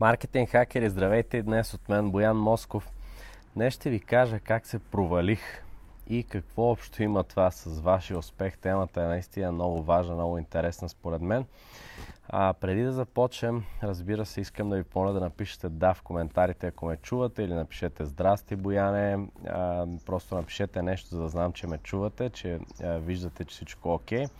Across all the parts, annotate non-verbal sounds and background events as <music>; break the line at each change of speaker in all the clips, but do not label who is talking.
Маркетинг хакери, здравейте! Днес от мен Боян Москов. Днес ще ви кажа как се провалих и какво общо има това с вашия успех. Темата е наистина много важна, много интересна според мен. А, преди да започнем, разбира се, искам да ви помоля да напишете да в коментарите, ако ме чувате, или напишете здрасти, Бояне. А, просто напишете нещо, за да знам, че ме чувате, че а, виждате, че всичко е окей. Okay.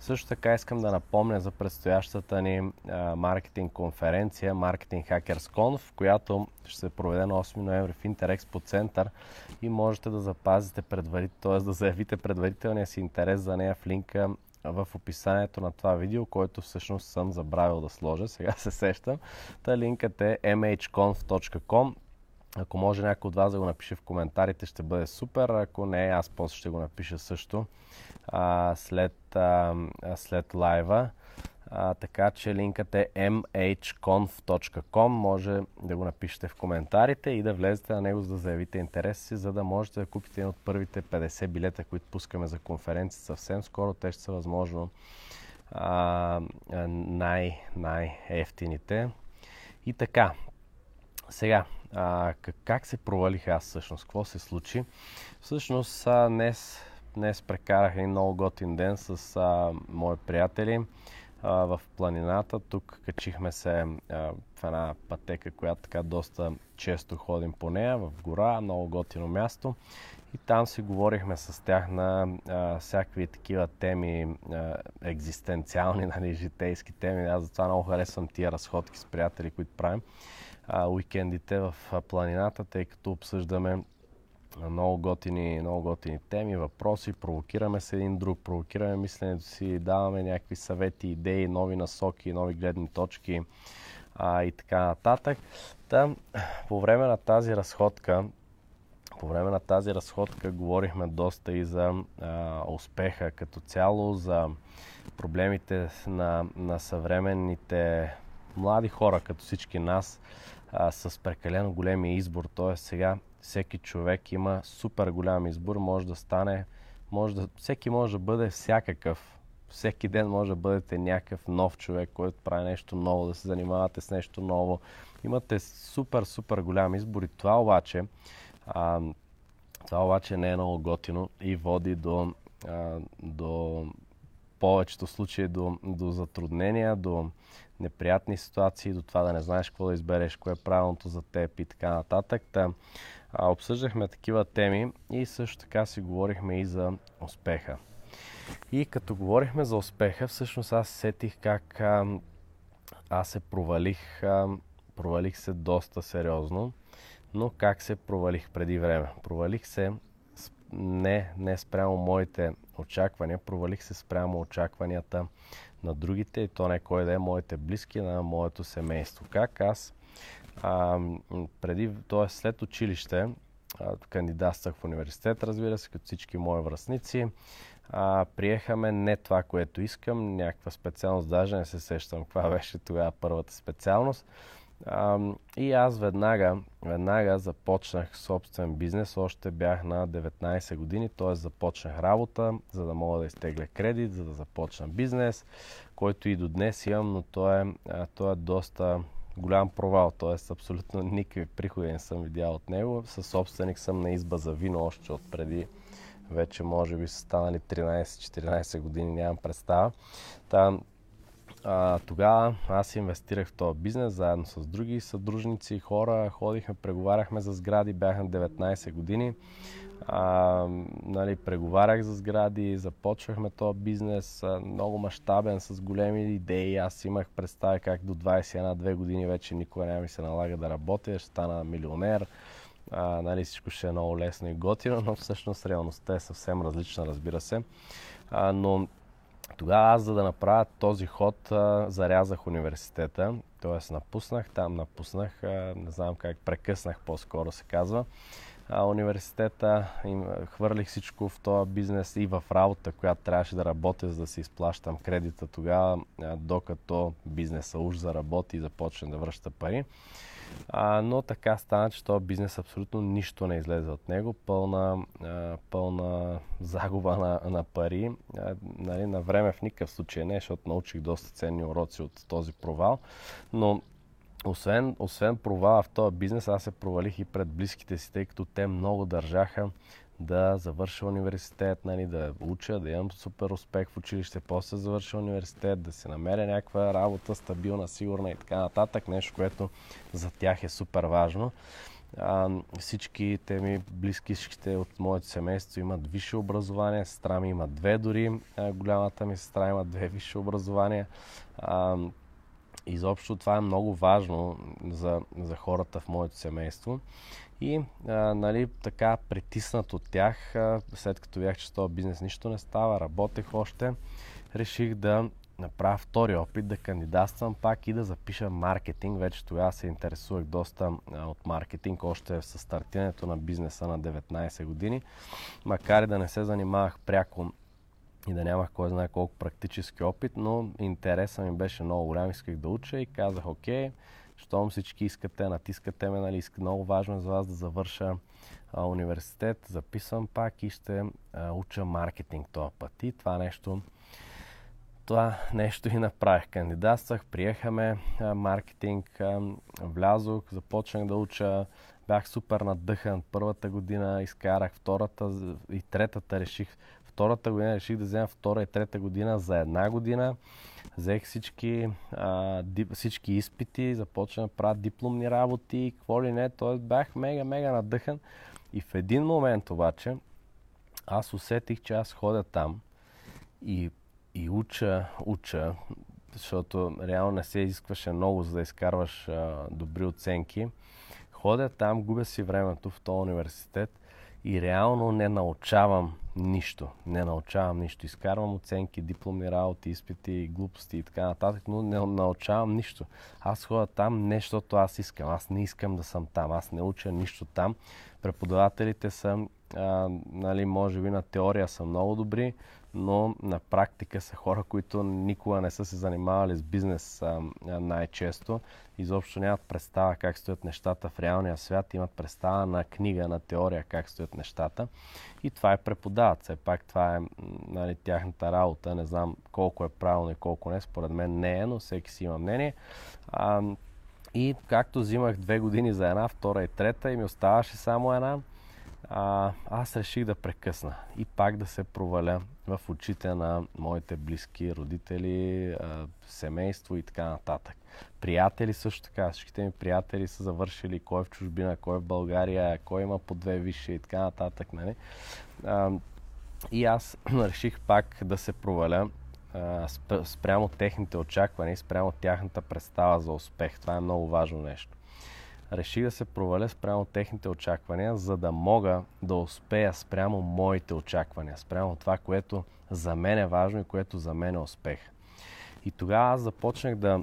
Също така искам да напомня за предстоящата ни маркетинг конференция Marketing Hackers Conf, която ще се проведе на 8 ноември в Интерекспо център и можете да запазите предварително, т.е. да заявите предварителния си интерес за нея в линка в описанието на това видео, който всъщност съм забравил да сложа, <laughs> сега се сещам. Та линкът е mhconf.com ако може някой от вас да го напише в коментарите, ще бъде супер. Ако не, аз после ще го напиша също а, след, а, след лайва. А, така че линкът е mhconf.com. Може да го напишете в коментарите и да влезете на него, за да заявите интерес си, за да можете да купите един от първите 50 билета, които пускаме за конференция съвсем скоро. Те ще са възможно а, най- най-ефтините. И така, сега, а, как, се провалих аз всъщност? Какво се случи? Всъщност а, днес, днес прекарах един много готин ден с а, мои приятели а, в планината. Тук качихме се а, в една пътека, която така доста често ходим по нея, в гора, много готино място. И там си говорихме с тях на а, всякакви такива теми, а, екзистенциални, <laughs> нали, житейски теми. Аз затова много харесвам тия разходки с приятели, които правим а, уикендите в планината, тъй като обсъждаме много готини, много готини теми, въпроси, провокираме се един друг, провокираме мисленето си, даваме някакви съвети, идеи, нови насоки, нови гледни точки а, и така нататък. Та, по време на тази разходка, по време на тази разходка говорихме доста и за а, успеха като цяло, за проблемите на, на съвременните млади хора, като всички нас, а, с прекалено големия избор. Т.е. сега всеки човек има супер голям избор, може да стане, може да, всеки може да бъде всякакъв. Всеки ден може да бъдете някакъв нов човек, който прави нещо ново, да се занимавате с нещо ново. Имате супер, супер голям избор и това обаче, а, това обаче не е много готино и води до, а, до повечето случаи до, до затруднения, до неприятни ситуации, до това да не знаеш какво да избереш, кое е правилното за теб и така нататък. Та, а, обсъждахме такива теми и също така си говорихме и за успеха. И като говорихме за успеха, всъщност аз сетих как а, аз се провалих, а, провалих се доста сериозно, но как се провалих преди време? Провалих се не, не спрямо моите очаквания, провалих се спрямо очакванията на другите и то не кой да е моите близки, на моето семейство. Как аз а, преди, т.е. след училище, а, кандидатствах в университет, разбира се, като всички мои връзници. А, приехаме не това, което искам, някаква специалност, даже не се сещам каква <laughs> беше тогава първата специалност. А, и аз веднага, веднага започнах собствен бизнес. Още бях на 19 години, т.е. започнах работа, за да мога да изтегля кредит, за да започна бизнес, който и до днес имам, но той е, той е доста голям провал, т.е. абсолютно никакви приходи не съм видял от него. Със собственик съм на изба за вино още от преди вече може би са станали 13-14 години, нямам представа. Там а, тогава аз инвестирах в този бизнес заедно с други съдружници, хора. Ходихме, преговаряхме за сгради, бях на 19 години. А, нали, преговарях за сгради, започвахме този бизнес, много мащабен, с големи идеи. Аз имах представя как до 21-2 години вече никога няма ми се налага да работя, ще стана милионер. А, нали, всичко ще е много лесно и готино, но всъщност реалността е съвсем различна, разбира се. А, но тогава аз, за да направя този ход, зарязах университета, т.е. напуснах, там напуснах, не знам как, прекъснах по-скоро се казва. университета, хвърлих всичко в този бизнес и в работа, която трябваше да работя, за да си изплащам кредита тогава, докато бизнеса уж заработи и започне да връща пари. А, но така стана, че този бизнес абсолютно нищо не излезе от него. Пълна, а, пълна загуба на, на пари. А, нали, на време в никакъв случай не, защото научих доста ценни уроци от този провал. Но освен, освен провала в този бизнес, аз се провалих и пред близките си, тъй като те много държаха да завърша университет, нали, да уча, да имам супер успех в училище, после да завърша университет, да си намеря някаква работа стабилна, сигурна и така нататък. Нещо, което за тях е супер важно. А, всичките ми близкишките от моето семейство имат висше образование, сестра ми има две дори, а, голямата ми сестра има две висше образования. А, изобщо това е много важно за, за хората в моето семейство. И а, нали, така притиснат от тях, а, след като бях, че с този бизнес нищо не става, работех още, реших да направя втори опит, да кандидатствам пак и да запиша маркетинг. Вече тогава се интересувах доста а, от маркетинг, още с стартирането на бизнеса на 19 години. Макар и да не се занимавах пряко и да нямах кой знае колко практически опит, но интересът ми беше много голям, исках да уча и казах, окей, щом всички искате, натискате ме, нали, иска, много важно е за вас да завърша а, университет, записвам пак и ще а, уча маркетинг този път. И това нещо, това нещо и направих. Кандидатствах, приехаме а, маркетинг, а, влязох, започнах да уча, бях супер надъхан. Първата година изкарах, втората и третата реших втората година реших да взема втора и трета година за една година. Взех всички, а, дип, всички изпити, започна да правя дипломни работи, какво ли не. Т.е. бях мега, мега надъхан. И в един момент обаче аз усетих, че аз ходя там и, и уча, уча, защото реално не се изискваше много, за да изкарваш а, добри оценки. Ходя там, губя си времето в този университет и реално не научавам нищо. Не научавам нищо. Изкарвам оценки, дипломни работи, изпити, глупости и така нататък, но не научавам нищо. Аз ходя там не защото аз искам. Аз не искам да съм там. Аз не уча нищо там. Преподавателите са, а, нали, може би на теория са много добри, но на практика са хора, които никога не са се занимавали с бизнес а, най-често. Изобщо нямат представа как стоят нещата в реалния свят, имат представа на книга, на теория как стоят нещата. И това е преподават. Все пак това е нали, тяхната работа. Не знам колко е правилно и колко не. Според мен не е, но всеки си има мнение. А, и както взимах две години за една, втора и трета и ми оставаше само една, а, аз реших да прекъсна и пак да се проваля в очите на моите близки родители, семейство и така нататък. Приятели също така. Всичките ми приятели са завършили кой е в чужбина, кой е в България, кой има по две висши и така нататък. Нали? И аз <clears throat> реших пак да се проваля спрямо техните очаквания и спрямо тяхната представа за успех. Това е много важно нещо реших да се проваля спрямо техните очаквания, за да мога да успея спрямо моите очаквания, спрямо това, което за мен е важно и което за мен е успех. И тогава аз започнах да,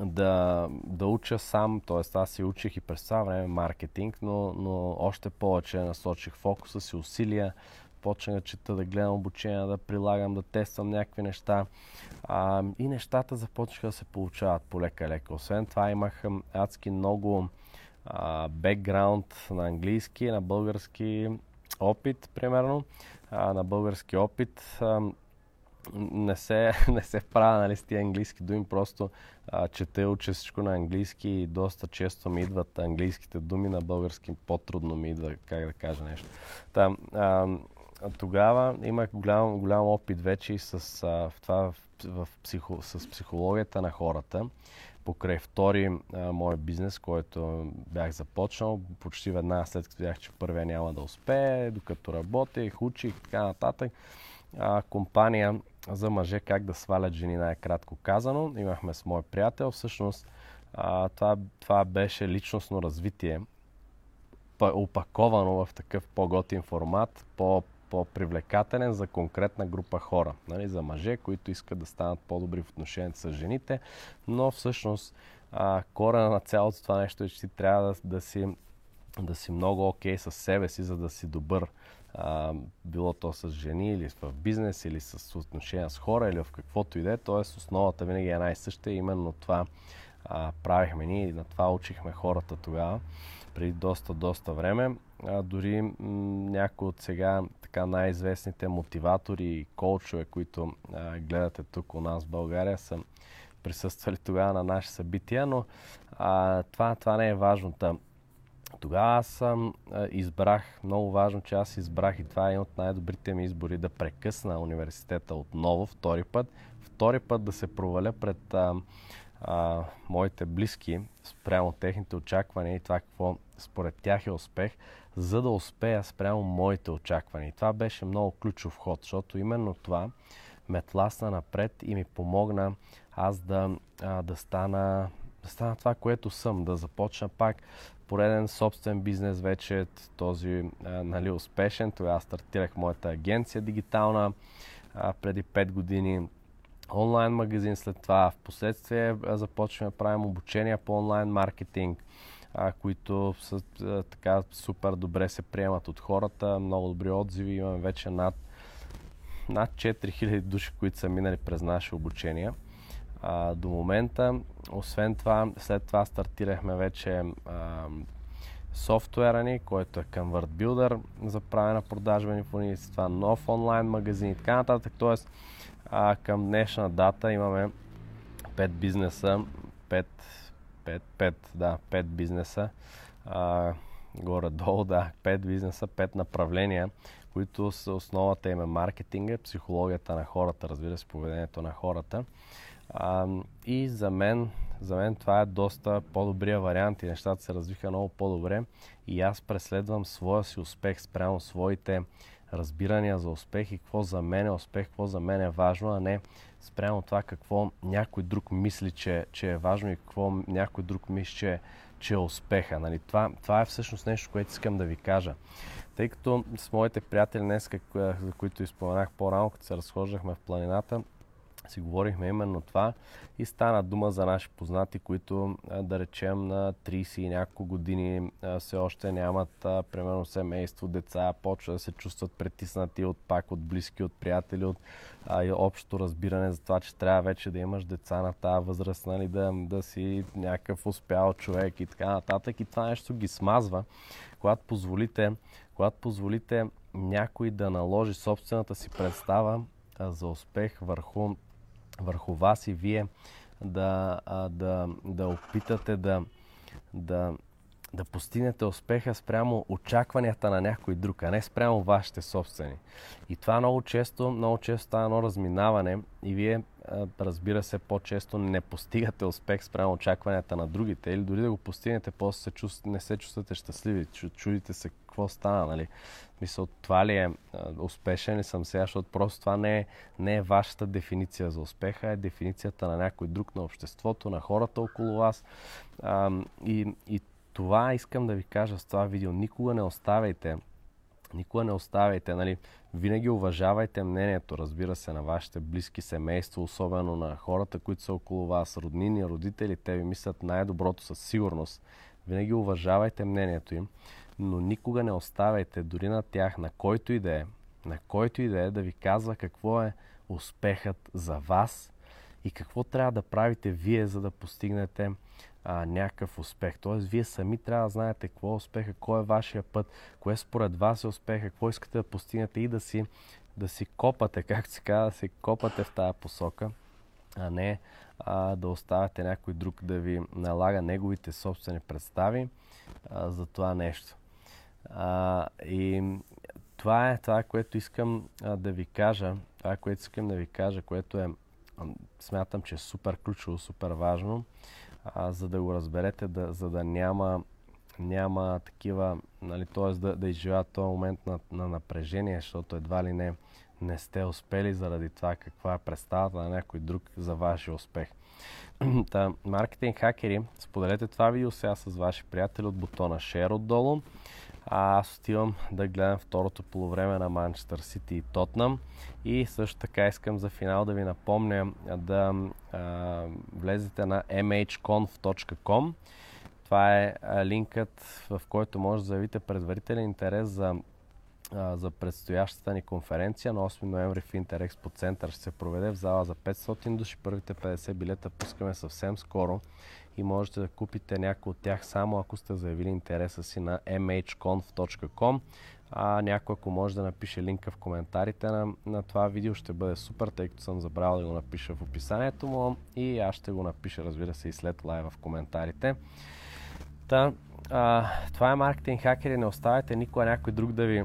да, да уча сам, т.е. аз си учих и през това време маркетинг, но, но още повече насочих фокуса си, усилия, почнах да чета, да гледам обучения, да прилагам, да тествам някакви неща. А, и нещата започнаха да се получават полека-лека. Освен това имах адски много бекграунд на английски, на български опит, примерно. А, на български опит а, не се, <laughs> не се правя нали, с тия английски думи, просто а, чета уча всичко на английски и доста често ми идват английските думи на български, по-трудно ми идва как да кажа нещо. Та, а, тогава имах голям, голям опит вече с, а, в това в, в психо, с психологията на хората покрай втори а, мой бизнес, който бях започнал, почти веднага след като бях, че първия няма да успее, докато работех, учих и така нататък. А, компания за мъже как да свалят жени, най-кратко казано. Имахме с мой приятел. Всъщност а, това, това беше личностно развитие, опаковано в такъв по-готин формат, по по-привлекателен за конкретна група хора. Нали, за мъже, които искат да станат по-добри в отношението с жените, но всъщност а, корена на цялото това нещо е, че ти трябва да, да, си, да си много окей okay с себе си, за да си добър. А, било то с жени или в бизнес, или с отношения с хора, или в каквото и да е. Тоест основата винаги е една и. Именно това а, правихме ние и на това учихме хората тогава, преди доста, доста време. А, дори някои от сега така най-известните мотиватори и коучове, които а, гледате тук у нас в България, са присъствали тогава на наши събития, но а, това, това не е важно. Тогава аз съм избрах, много важно, че аз избрах и това е един от най-добрите ми избори да прекъсна университета отново, втори път. Втори път да се проваля пред а, а, моите близки, спрямо техните очаквания и това какво според тях е успех, за да успея спрямо моите очаквания. И това беше много ключов ход, защото именно това ме тласна напред и ми помогна аз да, а, да, стана, да стана това, което съм, да започна пак пореден собствен бизнес вече, този а, нали, успешен. Тогава стартирах моята агенция дигитална а, преди 5 години онлайн магазин след това. В последствие започваме да правим обучения по онлайн маркетинг, а, които са а, така супер добре се приемат от хората, много добри отзиви. Имаме вече над, над 4000 души, които са минали през наше обучение. А, до момента, освен това, след това стартирахме вече а, софтуера ни, който е Convert Builder за правене на продажбени фони, това нов онлайн магазин и така нататък. Тоест, а, към днешна дата имаме 5 бизнеса, 5, 5, 5, да, 5 бизнеса, а, горе-долу, да, 5 бизнеса, 5 направления, които са основата им е маркетинга, психологията на хората, разбира се, поведението на хората. А, и за мен, за мен това е доста по-добрия вариант и нещата се развиха много по-добре и аз преследвам своя си успех спрямо своите разбирания за успех и какво за мен е успех, какво за мен е важно, а не спрямо това какво някой друг мисли, че, че е важно и какво някой друг мисли, че, че е успеха. Нали? Това, това е всъщност нещо, което искам да ви кажа. Тъй като с моите приятели днес, за които изпоменах по-рано, като се разхождахме в планината, си говорихме именно това и стана дума за наши познати, които да речем на 30 и няколко години все още нямат примерно семейство, деца, почва да се чувстват притиснати от пак от близки, от приятели, от а, и общото разбиране за това, че трябва вече да имаш деца на тази възраст, нали, да, да си някакъв успял човек и така нататък. И това нещо ги смазва, когато позволите, когато позволите някой да наложи собствената си представа за успех върху върху вас и вие да, да, да опитате да, да, да постигнете успеха спрямо очакванията на някой друг, а не спрямо вашите собствени. И това много често, много често става едно разминаване и вие, разбира се, по-често не постигате успех спрямо очакванията на другите или дори да го постигнете, после се чувств, не се чувствате щастливи, чудите се какво стана, нали? Мисъл, това ли е успешен ли съм сега, защото просто това не е, не е вашата дефиниция за успеха, е дефиницията на някой друг, на обществото, на хората около вас. А, и, и това искам да ви кажа с това видео. Никога не оставяйте Никога не оставяйте, нали? Винаги уважавайте мнението, разбира се, на вашите близки семейства, особено на хората, които са около вас, роднини, родители, те ви мислят най-доброто със сигурност. Винаги уважавайте мнението им, но никога не оставяйте дори на тях, на който и да е, на който и да е, да ви казва какво е успехът за вас и какво трябва да правите вие, за да постигнете а, някакъв успех. Тоест, вие сами трябва да знаете какво е успеха, кой е вашия път, кое според вас е успеха, какво искате да постигнете и да си, да си копате, <laughs> както се казва, да си копате в тази посока, а не а, да оставяте някой друг да ви налага неговите собствени представи а, за това нещо. А, и това е това, което искам а, да ви кажа. Това, което искам да ви кажа, което е, смятам, че е супер ключово, супер важно, а, за да го разберете, да, за да няма, няма такива, нали, т.е. да, да изживяват този момент на, на напрежение, защото едва ли не не сте успели заради това каква е представата на някой друг за вашия успех. <clears throat> Та, маркетинг хакери, споделете това видео сега с ваши приятели от бутона Share отдолу. А аз отивам да гледам второто полувреме на Манчестър Сити и Тотнам. И също така искам за финал да ви напомня да а, влезете на mhconf.com. Това е линкът, в който може да заявите предварителен интерес за за предстоящата ни конференция на 8 ноември в Интерекспо център ще се проведе в зала за 500 души. Първите 50 билета пускаме съвсем скоро и можете да купите някой от тях само ако сте заявили интереса си на mhconf.com. А някой, ако може да напише линка в коментарите на, на това видео, ще бъде супер, тъй като съм забрал да го напиша в описанието му и аз ще го напиша, разбира се, и след лайва в коментарите. Та, а, това е маркетинг хакери. Не оставяйте никога някой друг да ви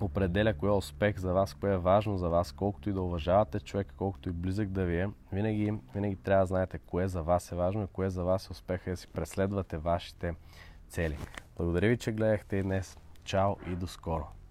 определя кое е успех за вас, кое е важно за вас, колкото и да уважавате човека, колкото и близък да ви е. Винаги, винаги трябва да знаете кое за вас е важно и кое за вас е успеха да си преследвате вашите цели. Благодаря ви, че гледахте и днес. Чао и до скоро!